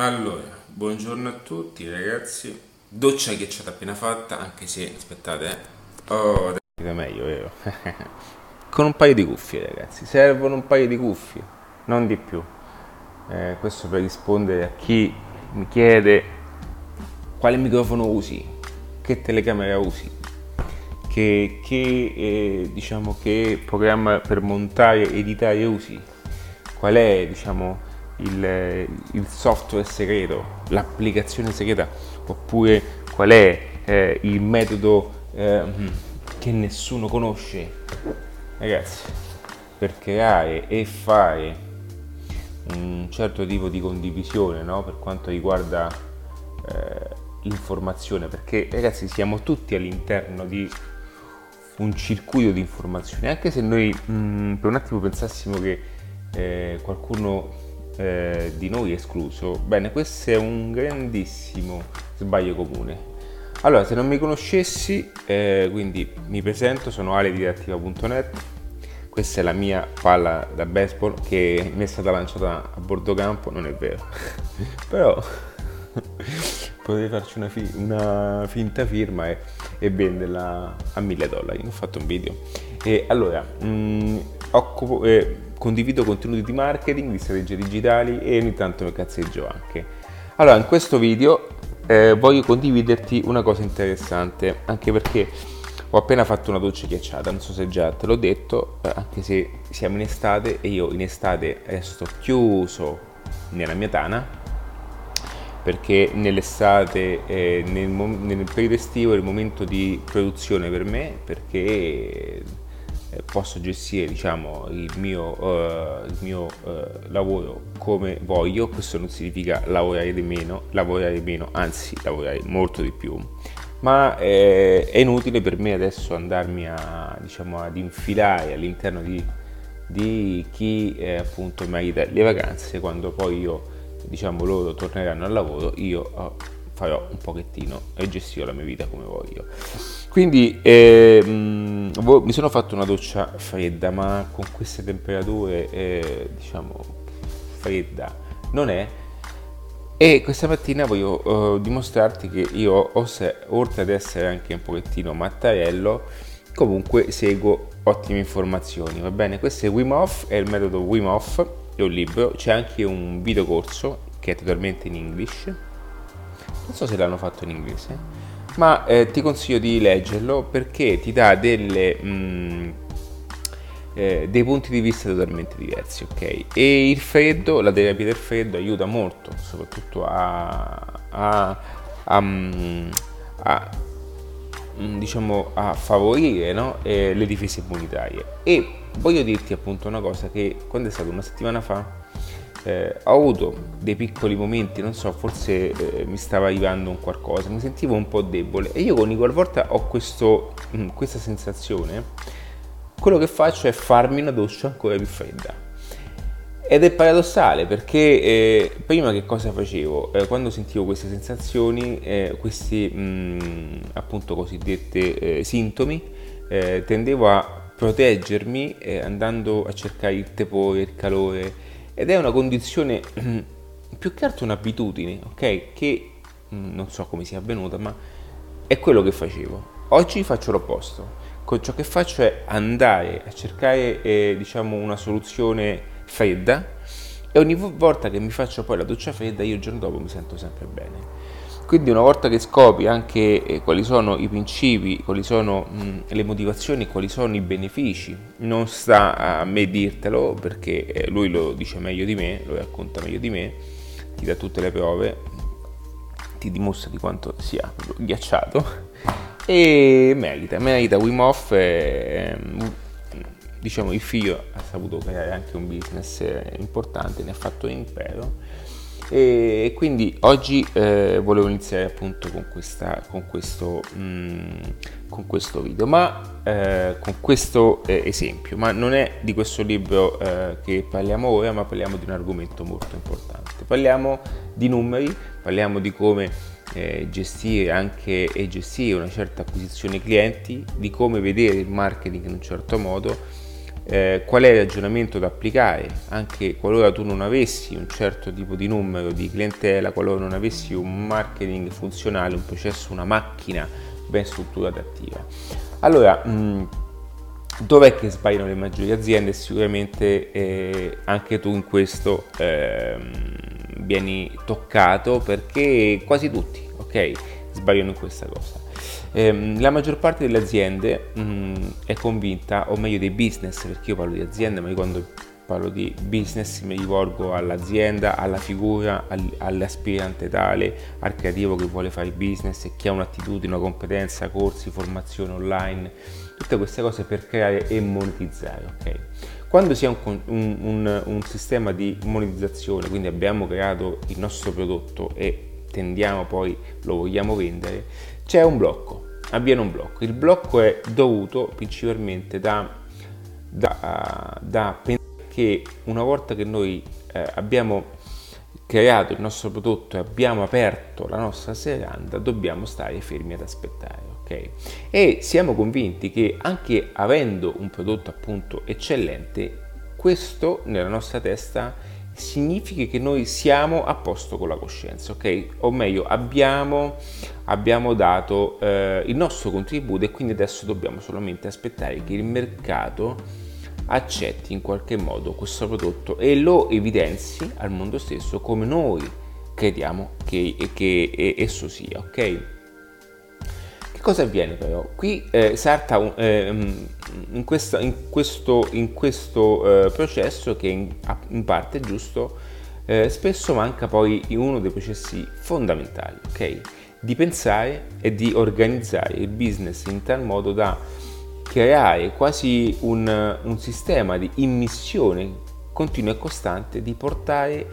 Allora, buongiorno a tutti ragazzi. Doccia ghiacciata appena fatta, anche se, aspettate, eh. Oh, è meglio, vero? Con un paio di cuffie ragazzi, servono un paio di cuffie, non di più. Eh, questo per rispondere a chi mi chiede quale microfono usi, che telecamera usi, che, che eh, diciamo che programma per montare editare usi, qual è diciamo il, il software segreto, l'applicazione segreta, oppure qual è eh, il metodo eh, che nessuno conosce. Ragazzi, per creare e fare un certo tipo di condivisione no? per quanto riguarda eh, l'informazione, perché ragazzi siamo tutti all'interno di un circuito di informazioni, anche se noi mh, mm, per un attimo pensassimo che eh, qualcuno eh, di noi escluso, bene, questo è un grandissimo sbaglio comune. Allora, se non mi conoscessi, eh, quindi mi presento, sono aledidattiva.net, questa è la mia palla da baseball che mi è stata lanciata a bordo campo, non è vero, però potrei farci una, fi- una finta firma e, e, venderla a 1000 dollari, ho fatto un video. E allora, mh, mm, occupo... Eh, condivido contenuti di marketing, di strategie digitali e ogni tanto mi cazzeggio anche. Allora, in questo video eh, voglio condividerti una cosa interessante, anche perché ho appena fatto una doccia ghiacciata, non so se già te l'ho detto, eh, anche se siamo in estate e io in estate resto chiuso nella mia tana, perché nell'estate, eh, nel, nel periodo estivo è il momento di produzione per me, perché posso gestire diciamo, il mio, uh, il mio uh, lavoro come voglio, questo non significa lavorare di meno, lavorare meno, anzi lavorare molto di più, ma eh, è inutile per me adesso andarmi a, diciamo, ad infilare all'interno di, di chi eh, appunto merita le vacanze quando poi io diciamo loro torneranno al lavoro io oh, farò un pochettino e gestirò la mia vita come voglio quindi eh, mi sono fatto una doccia fredda, ma con queste temperature, eh, diciamo, fredda non è. E questa mattina voglio uh, dimostrarti che io, oltre ad essere anche un pochettino mattarello, comunque seguo ottime informazioni, va bene? Questo è Wim Hof, è il metodo Wim Hof, è un libro, c'è anche un videocorso che è totalmente in English. Non so se l'hanno fatto in inglese ma eh, ti consiglio di leggerlo perché ti dà delle, mh, mm, eh, dei punti di vista totalmente diversi, ok? E il freddo, la terapia del freddo aiuta molto, soprattutto a, a, a, mm, a mm, diciamo, a favorire no? eh, le difese immunitarie. E voglio dirti appunto una cosa che quando è stata una settimana fa eh, ho avuto dei piccoli momenti, non so, forse eh, mi stava arrivando un qualcosa, mi sentivo un po' debole e io ogni qualvolta ho questo, mh, mm, questa sensazione, quello che faccio è farmi una doccia ancora più fredda. Ed è paradossale perché eh, prima che cosa facevo? Eh, quando sentivo queste sensazioni, eh, questi mh, mm, appunto cosiddetti eh, sintomi, eh, tendevo a proteggermi andando a cercare il tepore, il calore, ed è una condizione più che altro un'abitudine, ok? Che mm, non so come sia avvenuta, ma è quello che facevo. Oggi faccio l'opposto. Con ciò che faccio è andare a cercare, eh, diciamo, una soluzione fredda e ogni volta che mi faccio poi la doccia fredda, io il giorno dopo mi sento sempre bene. Quindi una volta che scopri anche eh, quali sono i principi, quali sono mh, le motivazioni, quali sono i benefici, non sta a me dirtelo perché eh, lui lo dice meglio di me, lo racconta meglio di me, ti dà tutte le prove, ti dimostra di quanto sia ghiacciato e merita, merita Wim Hof, eh, diciamo il figlio ha saputo creare anche un business eh, importante, ne ha fatto un impero e quindi oggi eh, volevo iniziare appunto con, questa, con, questo, mm, con questo video, ma eh, con questo eh, esempio, ma non è di questo libro eh, che parliamo ora, ma parliamo di un argomento molto importante. Parliamo di numeri, parliamo di come eh, gestire anche e gestire una certa acquisizione clienti, di come vedere il marketing in un certo modo eh, qual è il ragionamento da applicare, anche qualora tu non avessi un certo tipo di numero di clientela, qualora non avessi un marketing funzionale, un processo, una macchina ben strutturata e attiva. Allora, mh, dov'è che sbagliano le maggiori aziende? Sicuramente eh, anche tu in questo eh, vieni toccato perché quasi tutti, ok, sbagliano in questa cosa. Eh, la maggior parte delle aziende mh, mm, è convinta, o meglio dei business, perché io parlo di aziende, ma io quando parlo di business mi rivolgo all'azienda, alla figura, all'aspirante tale, al creativo che vuole fare business e che ha un'attitudine, una competenza, corsi, formazione online, tutte queste cose per creare e monetizzare. Okay? Quando si ha un, un, un, un sistema di monetizzazione, quindi abbiamo creato il nostro prodotto e tendiamo poi, lo vogliamo vendere, c'è un blocco, avviene un blocco. Il blocco è dovuto principalmente da, da, da che una volta che noi eh, abbiamo creato il nostro prodotto e abbiamo aperto la nostra serranda, dobbiamo stare fermi ad aspettare. Okay? E siamo convinti che anche avendo un prodotto appunto eccellente, questo nella nostra testa significa che noi siamo a posto con la coscienza, ok? O meglio, abbiamo, abbiamo dato eh, il nostro contributo e quindi adesso dobbiamo solamente aspettare che il mercato accetti in qualche modo questo prodotto e lo evidenzi al mondo stesso come noi crediamo che, che esso sia, ok? Che cosa avviene però? Qui eh, Sarta eh, in, questa, in, questo, in questo eh, processo che in, in, parte è giusto, eh, spesso manca poi uno dei processi fondamentali, ok? Di pensare e di organizzare il business in tal modo da creare quasi un, un sistema di immissione continua e costante di portare,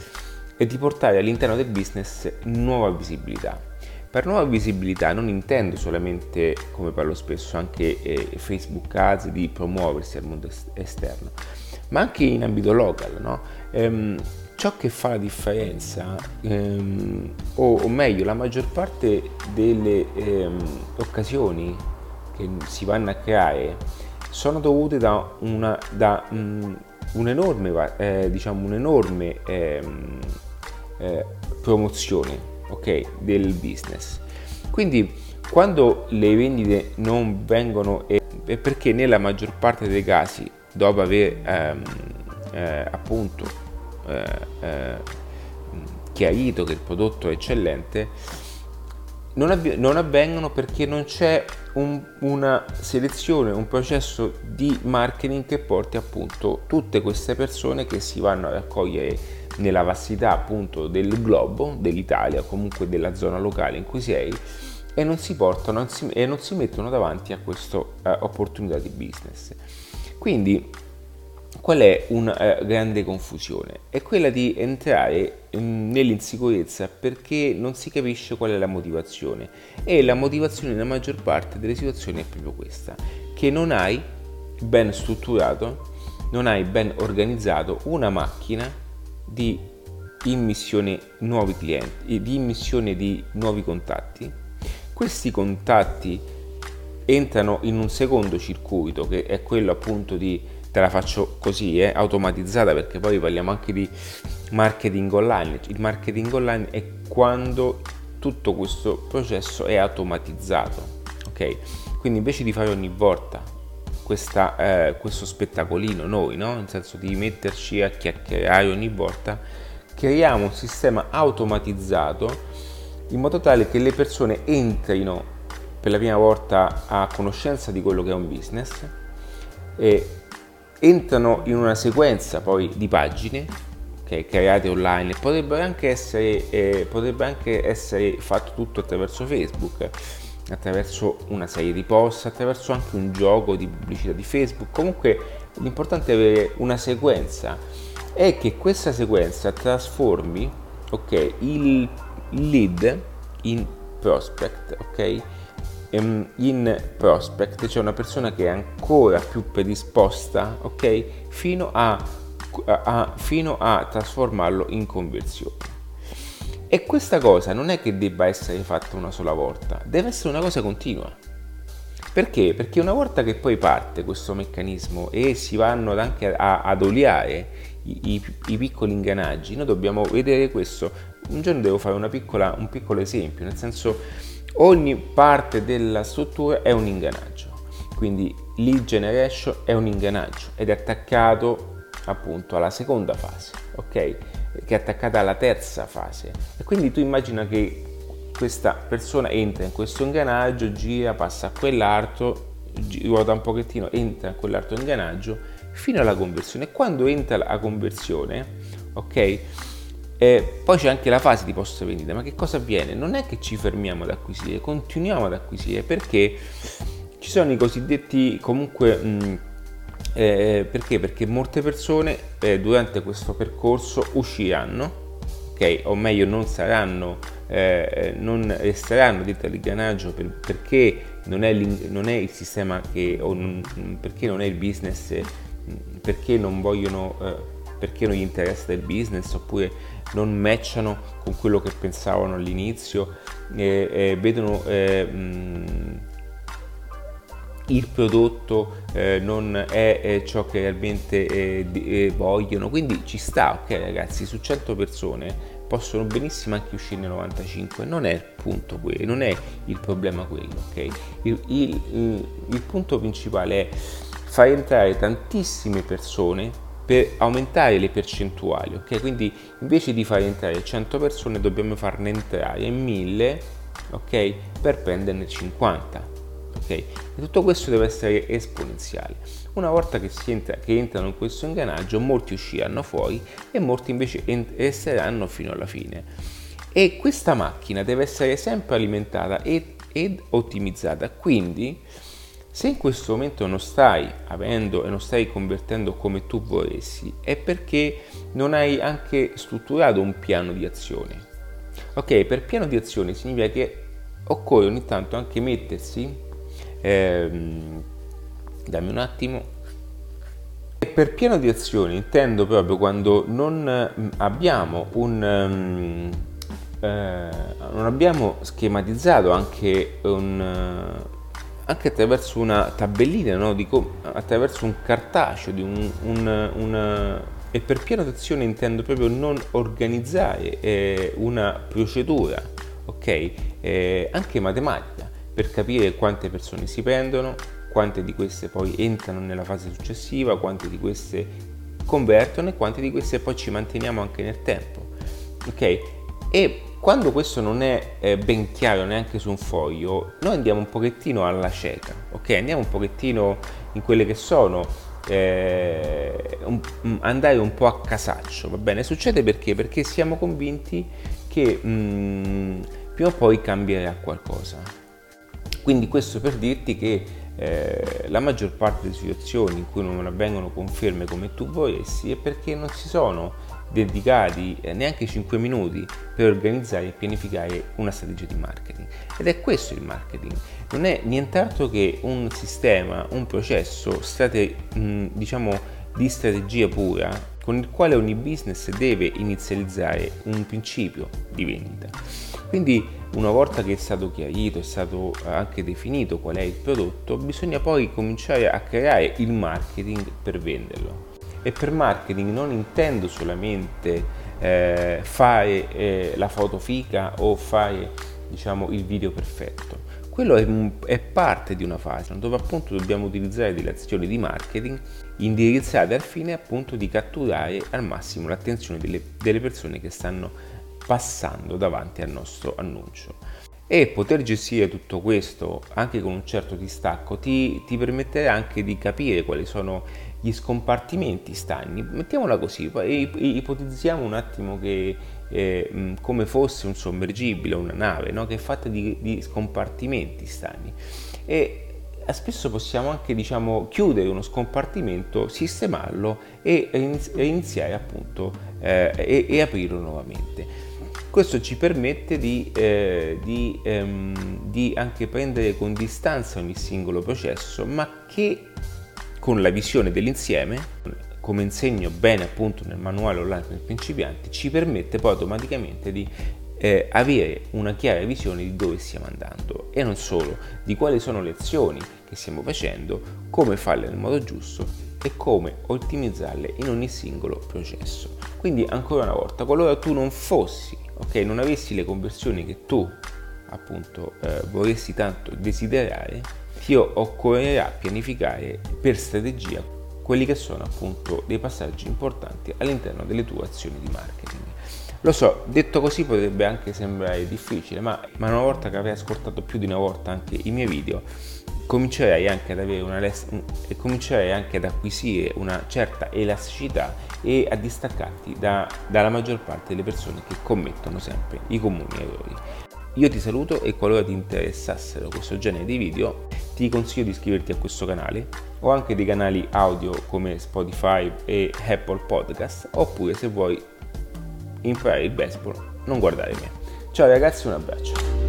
e di portare all'interno del business nuova visibilità per nuova visibilità non intendo solamente, come parlo spesso, anche eh, Facebook Ads di promuoversi al mondo esterno, ma anche in ambito local. No? Ehm, ciò che fa la differenza, ehm, o, o, meglio, la maggior parte delle ehm, occasioni che si vanno a creare sono dovute da, una, da um, un'enorme, eh, diciamo, un'enorme ehm, eh, promozione ok, del business. Quindi quando le vendite non vengono è perché nella maggior parte dei casi dopo aver ehm, eh, appunto eh, eh, chiarito che il prodotto è eccellente non, avv- non avvengono perché non c'è un, una selezione, un processo di marketing che porti appunto tutte queste persone che si vanno a raccogliere nella vastità appunto del globo, dell'Italia, comunque della zona locale in cui sei e non si portano non si, e non si mettono davanti a questa uh, opportunità di business. Quindi qual è una uh, grande confusione? È quella di entrare um, nell'insicurezza perché non si capisce qual è la motivazione e la motivazione nella maggior parte delle situazioni è proprio questa, che non hai ben strutturato, non hai ben organizzato una macchina di immissione nuovi clienti, di immissione di nuovi contatti. Questi contatti entrano in un secondo circuito che è quello appunto di te la faccio così, eh, automatizzata perché poi parliamo anche di marketing online. Il marketing online è quando tutto questo processo è automatizzato, ok? Quindi invece di fare ogni volta questa, eh, questo spettacolino noi, no? nel senso di metterci a chiacchierare ogni volta, creiamo un sistema automatizzato in modo tale che le persone entrino per la prima volta a conoscenza di quello che è un business e entrano in una sequenza poi di pagine okay, create online potrebbe anche essere, eh, potrebbe anche essere fatto tutto attraverso Facebook attraverso una serie di post, attraverso anche un gioco di pubblicità di Facebook. Comunque l'importante è avere una sequenza e che questa sequenza trasformi okay, il lead in prospect, ok? Ehm, in prospect, cioè una persona che è ancora più predisposta, ok? Fino a, a, fino a trasformarlo in conversione. E questa cosa non è che debba essere fatta una sola volta, deve essere una cosa continua. Perché? Perché una volta che poi parte questo meccanismo e si vanno anche a, ad oliare i, i, i, piccoli ingranaggi, noi dobbiamo vedere questo. Un giorno devo fare piccola, un piccolo esempio, nel senso ogni parte della struttura è un ingranaggio. Quindi lead generation è un ingranaggio ed è attaccato appunto alla seconda fase, ok? Che è attaccata alla terza fase. E quindi tu immagina che questa persona entra in questo ingranaggio, gira, passa a quell'arto, ruota un pochettino, entra in quell'arto ingranaggio fino alla conversione. Quando entra la conversione, ok? Eh, poi c'è anche la fase di post vendita, ma che cosa avviene? Non è che ci fermiamo ad acquisire, continuiamo ad acquisire perché ci sono i cosiddetti comunque... Mh, eh, perché? Perché molte persone eh, durante questo percorso usciranno, ok? O meglio non saranno eh, non resteranno dentro all'ingranaggio per, perché non è, non è, il sistema che, o non, perché non è il business, perché non vogliono, eh, perché non gli interessa del business oppure non matchano con quello che pensavano all'inizio, eh, vedono eh, mh, il prodotto eh, non è, è, ciò che realmente eh, eh, vogliono, quindi ci sta, ok ragazzi, su 100 persone possono benissimo anche uscirne 95, non è il punto quello, non è il problema quello, ok? Il, il, il, il punto principale è far entrare tantissime persone per aumentare le percentuali, ok? Quindi invece di far entrare 100 persone dobbiamo farne entrare 1000, ok? Per prenderne 50 ok? E tutto questo deve essere esponenziale. Una volta che, entra, che entrano in questo ingranaggio, molti usciranno fuori e molti invece resteranno fino alla fine. E questa macchina deve essere sempre alimentata ed, ed ottimizzata. Quindi, se in questo momento non stai avendo e non stai convertendo come tu vorresti, è perché non hai anche strutturato un piano di azione. Ok, per piano di azione significa che occorre ogni tanto anche mettersi Ehm, dammi un attimo. Per piano di azione intendo proprio quando non mm, abbiamo un... Um, eh, non abbiamo schematizzato anche un, anche attraverso una tabellina, no? Dico, attraverso un cartaceo, un, un, una, e per piano d'azione intendo proprio non organizzare eh, una procedura, ok? Eh, anche matematica, per capire quante persone si prendono, quante di queste poi entrano nella fase successiva, quante di queste convertono e quante di queste poi ci manteniamo anche nel tempo. Ok? E quando questo non è eh, ben chiaro neanche su un foglio, noi andiamo un pochettino alla cieca, ok? Andiamo un pochettino in quelle che sono eh, un, andare un po' a casaccio, va bene? Succede perché? Perché siamo convinti che mh, mm, prima o poi cambierà qualcosa. Quindi questo per dirti che eh, la maggior parte delle situazioni in cui non avvengono conferme come tu vorresti è perché non si sono dedicati eh, neanche 5 minuti per organizzare e pianificare una strategia di marketing. Ed è questo il marketing, non è nient'altro che un sistema, un processo, strate, diciamo di strategia pura con il quale ogni business deve inizializzare un principio di vendita. Quindi una volta che è stato chiarito, è stato anche definito qual è il prodotto, bisogna poi cominciare a creare il marketing per venderlo. E per marketing non intendo solamente eh, fare eh, la foto fica o fare diciamo, il video perfetto. Quello è, è, parte di una fase dove appunto dobbiamo utilizzare delle azioni di marketing indirizzate al fine appunto di catturare al massimo l'attenzione delle, delle persone che stanno passando davanti al nostro annuncio. E poter gestire tutto questo anche con un certo distacco ti, ti permetterà anche di capire quali sono gli scompartimenti stagni. Mettiamola così, ipotizziamo un attimo che eh, come fosse un sommergibile, una nave, no? che è fatta di, di scompartimenti stagni. E spesso possiamo anche diciamo, chiudere uno scompartimento, sistemarlo e iniziare appunto eh, e, e aprirlo nuovamente. Questo ci permette di, eh, di, ehm, di anche prendere con distanza ogni singolo processo, ma che con la visione dell'insieme, come insegno bene appunto nel manuale online per principianti, ci permette poi automaticamente di eh, avere una chiara visione di dove stiamo andando e non solo, di quali sono le azioni che stiamo facendo, come farle nel modo giusto e come ottimizzarle in ogni singolo processo. Quindi ancora una volta, qualora tu non fossi, ok, non avessi le conversioni che tu appunto eh, vorresti tanto desiderare, ti occorrerà pianificare per strategia quelli che sono appunto dei passaggi importanti all'interno delle tue azioni di marketing. Lo so, detto così potrebbe anche sembrare difficile, ma, ma una volta che avrai ascoltato più di una volta anche i miei video, comincerai anche ad avere una les- e comincerai anche ad acquisire una certa elasticità e a distaccarti da, dalla maggior parte delle persone che commettono sempre i comuni errori. Io ti saluto e qualora ti interessassero questo genere di video ti consiglio di iscriverti a questo canale o anche dei canali audio come Spotify e Apple Podcast oppure se vuoi imparare il baseball non guardare me. Ciao ragazzi, un abbraccio.